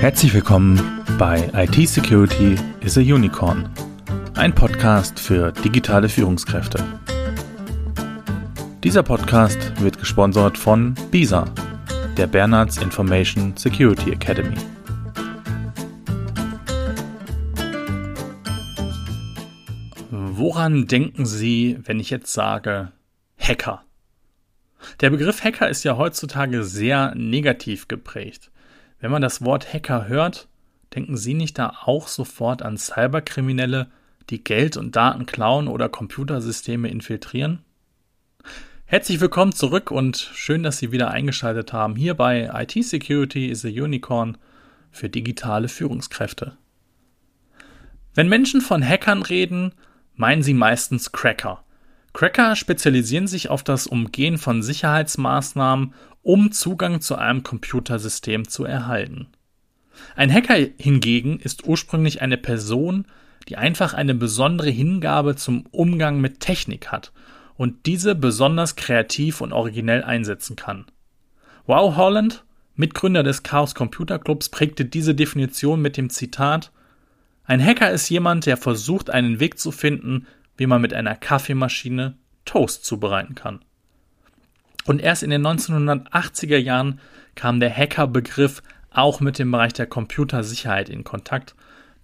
Herzlich willkommen bei IT Security is a Unicorn, ein Podcast für digitale Führungskräfte. Dieser Podcast wird gesponsert von BISA, der Bernards Information Security Academy. Woran denken Sie, wenn ich jetzt sage Hacker? Der Begriff Hacker ist ja heutzutage sehr negativ geprägt. Wenn man das Wort Hacker hört, denken Sie nicht da auch sofort an Cyberkriminelle, die Geld und Daten klauen oder Computersysteme infiltrieren? Herzlich willkommen zurück und schön, dass Sie wieder eingeschaltet haben hier bei IT Security is a Unicorn für digitale Führungskräfte. Wenn Menschen von Hackern reden, meinen sie meistens Cracker. Cracker spezialisieren sich auf das Umgehen von Sicherheitsmaßnahmen, um Zugang zu einem Computersystem zu erhalten. Ein Hacker hingegen ist ursprünglich eine Person, die einfach eine besondere Hingabe zum Umgang mit Technik hat und diese besonders kreativ und originell einsetzen kann. Wow Holland, Mitgründer des Chaos Computer Clubs, prägte diese Definition mit dem Zitat Ein Hacker ist jemand, der versucht, einen Weg zu finden, wie man mit einer Kaffeemaschine Toast zubereiten kann. Und erst in den 1980er Jahren kam der Hacker-Begriff auch mit dem Bereich der Computersicherheit in Kontakt,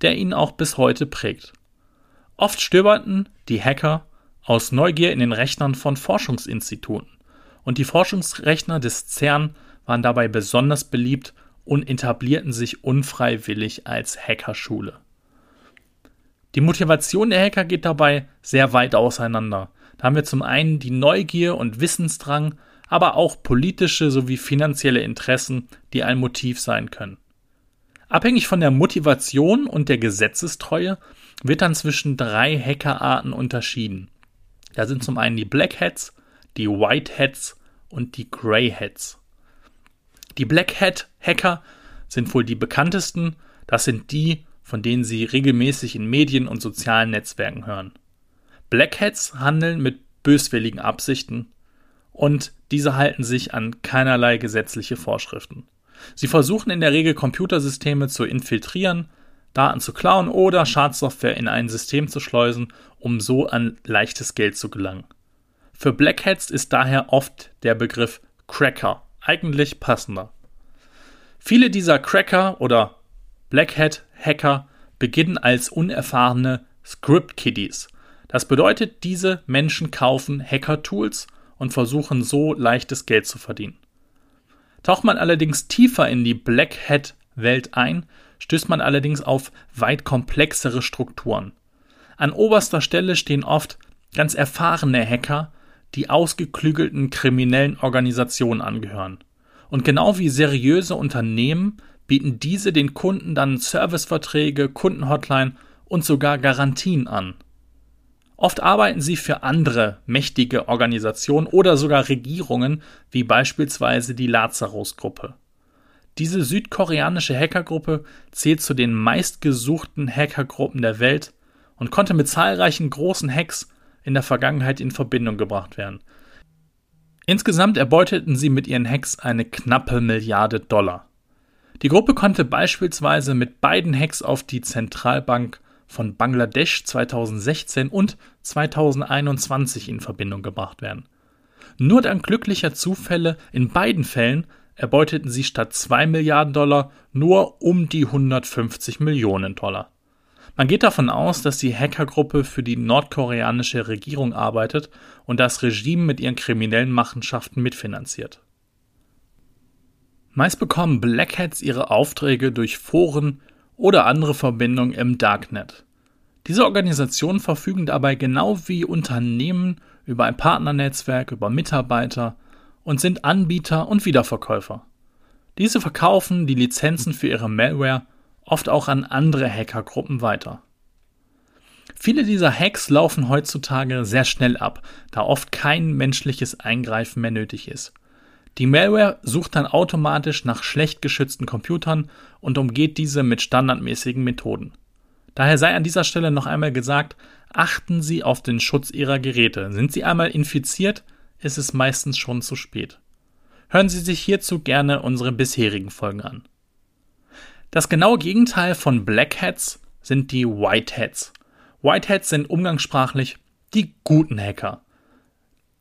der ihn auch bis heute prägt. Oft stöberten die Hacker aus Neugier in den Rechnern von Forschungsinstituten und die Forschungsrechner des CERN waren dabei besonders beliebt und etablierten sich unfreiwillig als Hackerschule. Die Motivation der Hacker geht dabei sehr weit auseinander. Da haben wir zum einen die Neugier und Wissensdrang, aber auch politische sowie finanzielle Interessen, die ein Motiv sein können. Abhängig von der Motivation und der Gesetzestreue wird dann zwischen drei Hackerarten unterschieden. Da sind zum einen die Black Hats, die White Hats und die Grey Hats. Die Black Hat Hacker sind wohl die bekanntesten. Das sind die, von denen Sie regelmäßig in Medien und sozialen Netzwerken hören. Black Hats handeln mit böswilligen Absichten und diese halten sich an keinerlei gesetzliche Vorschriften. Sie versuchen in der Regel Computersysteme zu infiltrieren, Daten zu klauen oder Schadsoftware in ein System zu schleusen, um so an leichtes Geld zu gelangen. Für Black Hats ist daher oft der Begriff Cracker eigentlich passender. Viele dieser Cracker oder Black Hat Hacker beginnen als unerfahrene Script Kiddies. Das bedeutet, diese Menschen kaufen Hacker-Tools und versuchen so leichtes Geld zu verdienen. Taucht man allerdings tiefer in die Black Hat Welt ein, stößt man allerdings auf weit komplexere Strukturen. An oberster Stelle stehen oft ganz erfahrene Hacker, die ausgeklügelten kriminellen Organisationen angehören. Und genau wie seriöse Unternehmen bieten diese den Kunden dann Serviceverträge, Kundenhotline und sogar Garantien an. Oft arbeiten sie für andere mächtige Organisationen oder sogar Regierungen, wie beispielsweise die Lazarus-Gruppe. Diese südkoreanische Hackergruppe zählt zu den meistgesuchten Hackergruppen der Welt und konnte mit zahlreichen großen Hacks in der Vergangenheit in Verbindung gebracht werden. Insgesamt erbeuteten sie mit ihren Hacks eine knappe Milliarde Dollar. Die Gruppe konnte beispielsweise mit beiden Hacks auf die Zentralbank von Bangladesch 2016 und 2021 in Verbindung gebracht werden. Nur dank glücklicher Zufälle in beiden Fällen erbeuteten sie statt 2 Milliarden Dollar nur um die 150 Millionen Dollar. Man geht davon aus, dass die Hackergruppe für die nordkoreanische Regierung arbeitet und das Regime mit ihren kriminellen Machenschaften mitfinanziert. Meist bekommen Black Hats ihre Aufträge durch Foren oder andere Verbindungen im Darknet. Diese Organisationen verfügen dabei genau wie Unternehmen über ein Partnernetzwerk, über Mitarbeiter und sind Anbieter und Wiederverkäufer. Diese verkaufen die Lizenzen für ihre Malware oft auch an andere Hackergruppen weiter. Viele dieser Hacks laufen heutzutage sehr schnell ab, da oft kein menschliches Eingreifen mehr nötig ist. Die Malware sucht dann automatisch nach schlecht geschützten Computern und umgeht diese mit standardmäßigen Methoden. Daher sei an dieser Stelle noch einmal gesagt, achten Sie auf den Schutz Ihrer Geräte. Sind Sie einmal infiziert, ist es meistens schon zu spät. Hören Sie sich hierzu gerne unsere bisherigen Folgen an. Das genaue Gegenteil von Black Hats sind die White Hats. White Hats sind umgangssprachlich die guten Hacker.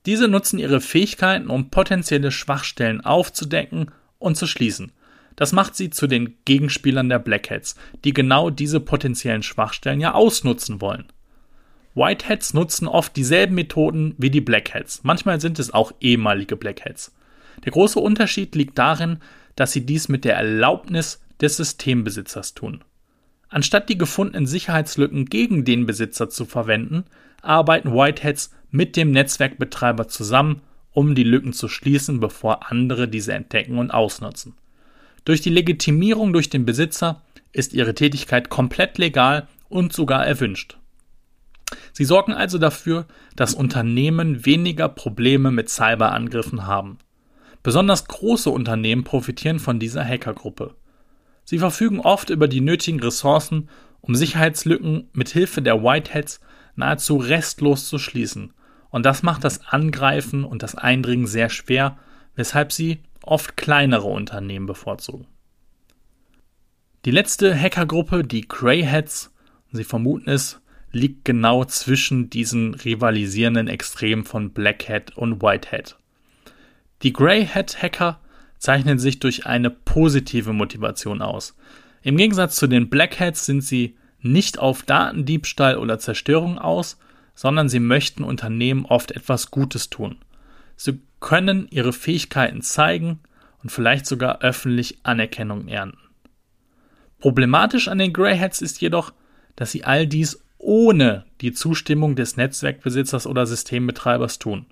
Diese nutzen ihre Fähigkeiten, um potenzielle Schwachstellen aufzudecken und zu schließen. Das macht sie zu den Gegenspielern der Black Hats, die genau diese potenziellen Schwachstellen ja ausnutzen wollen. White Hats nutzen oft dieselben Methoden wie die Black Hats. Manchmal sind es auch ehemalige Black Hats. Der große Unterschied liegt darin, dass sie dies mit der Erlaubnis des Systembesitzers tun. Anstatt die gefundenen Sicherheitslücken gegen den Besitzer zu verwenden, arbeiten Whiteheads mit dem Netzwerkbetreiber zusammen, um die Lücken zu schließen, bevor andere diese entdecken und ausnutzen. Durch die Legitimierung durch den Besitzer ist ihre Tätigkeit komplett legal und sogar erwünscht. Sie sorgen also dafür, dass Unternehmen weniger Probleme mit Cyberangriffen haben. Besonders große Unternehmen profitieren von dieser Hackergruppe. Sie verfügen oft über die nötigen Ressourcen, um Sicherheitslücken mit Hilfe der Whiteheads nahezu restlos zu schließen. Und das macht das Angreifen und das Eindringen sehr schwer, weshalb sie oft kleinere Unternehmen bevorzugen. Die letzte Hackergruppe, die Greyheads, Sie vermuten es, liegt genau zwischen diesen rivalisierenden Extremen von Black Hat und White Hat. Die Grey Hat Hacker zeichnen sich durch eine positive Motivation aus. Im Gegensatz zu den Black Hats sind sie nicht auf Datendiebstahl oder Zerstörung aus, sondern sie möchten Unternehmen oft etwas Gutes tun. Sie können ihre Fähigkeiten zeigen und vielleicht sogar öffentlich Anerkennung ernten. Problematisch an den Grey Hats ist jedoch, dass sie all dies ohne die Zustimmung des Netzwerkbesitzers oder Systembetreibers tun.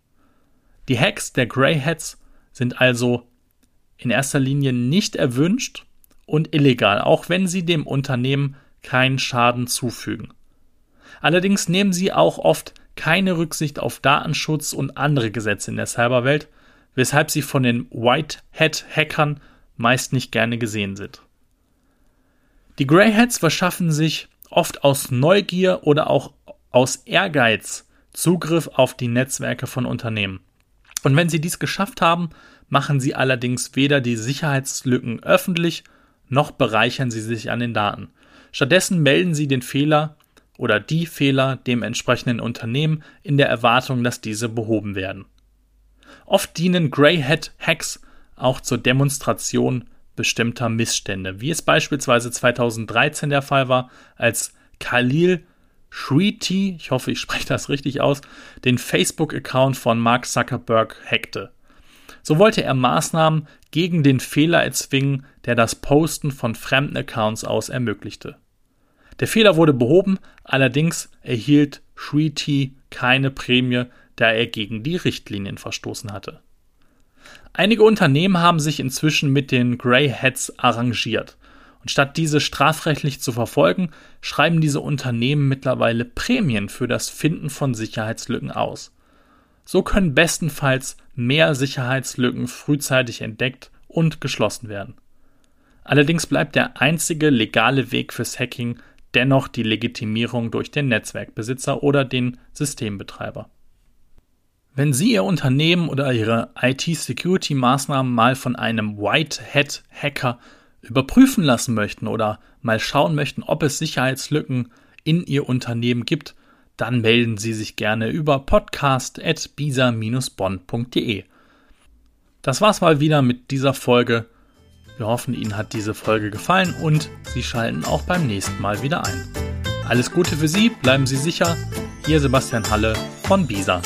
Die Hacks der Grey Hats sind also in erster Linie nicht erwünscht und illegal, auch wenn sie dem Unternehmen keinen Schaden zufügen. Allerdings nehmen sie auch oft keine Rücksicht auf Datenschutz und andere Gesetze in der Cyberwelt, weshalb sie von den White Hat Hackern meist nicht gerne gesehen sind. Die Grey Hats verschaffen sich oft aus Neugier oder auch aus Ehrgeiz Zugriff auf die Netzwerke von Unternehmen. Und wenn sie dies geschafft haben, machen sie allerdings weder die Sicherheitslücken öffentlich, noch bereichern sie sich an den Daten. Stattdessen melden sie den Fehler oder die Fehler dem entsprechenden Unternehmen in der Erwartung, dass diese behoben werden. Oft dienen Grey Hat Hacks auch zur Demonstration bestimmter Missstände, wie es beispielsweise 2013 der Fall war, als Khalil Shreeti, ich hoffe, ich spreche das richtig aus, den Facebook-Account von Mark Zuckerberg hackte. So wollte er Maßnahmen gegen den Fehler erzwingen, der das Posten von fremden Accounts aus ermöglichte. Der Fehler wurde behoben, allerdings erhielt Shreeti keine Prämie, da er gegen die Richtlinien verstoßen hatte. Einige Unternehmen haben sich inzwischen mit den Grey Hats arrangiert. Und statt diese strafrechtlich zu verfolgen, schreiben diese Unternehmen mittlerweile Prämien für das Finden von Sicherheitslücken aus. So können bestenfalls mehr Sicherheitslücken frühzeitig entdeckt und geschlossen werden. Allerdings bleibt der einzige legale Weg fürs Hacking dennoch die Legitimierung durch den Netzwerkbesitzer oder den Systembetreiber. Wenn Sie Ihr Unternehmen oder Ihre IT-Security-Maßnahmen mal von einem White Hat Hacker überprüfen lassen möchten oder mal schauen möchten, ob es Sicherheitslücken in Ihr Unternehmen gibt, dann melden Sie sich gerne über podcast.bisa-bonn.de. Das war's mal wieder mit dieser Folge. Wir hoffen, Ihnen hat diese Folge gefallen und Sie schalten auch beim nächsten Mal wieder ein. Alles Gute für Sie, bleiben Sie sicher. Ihr Sebastian Halle von Bisa.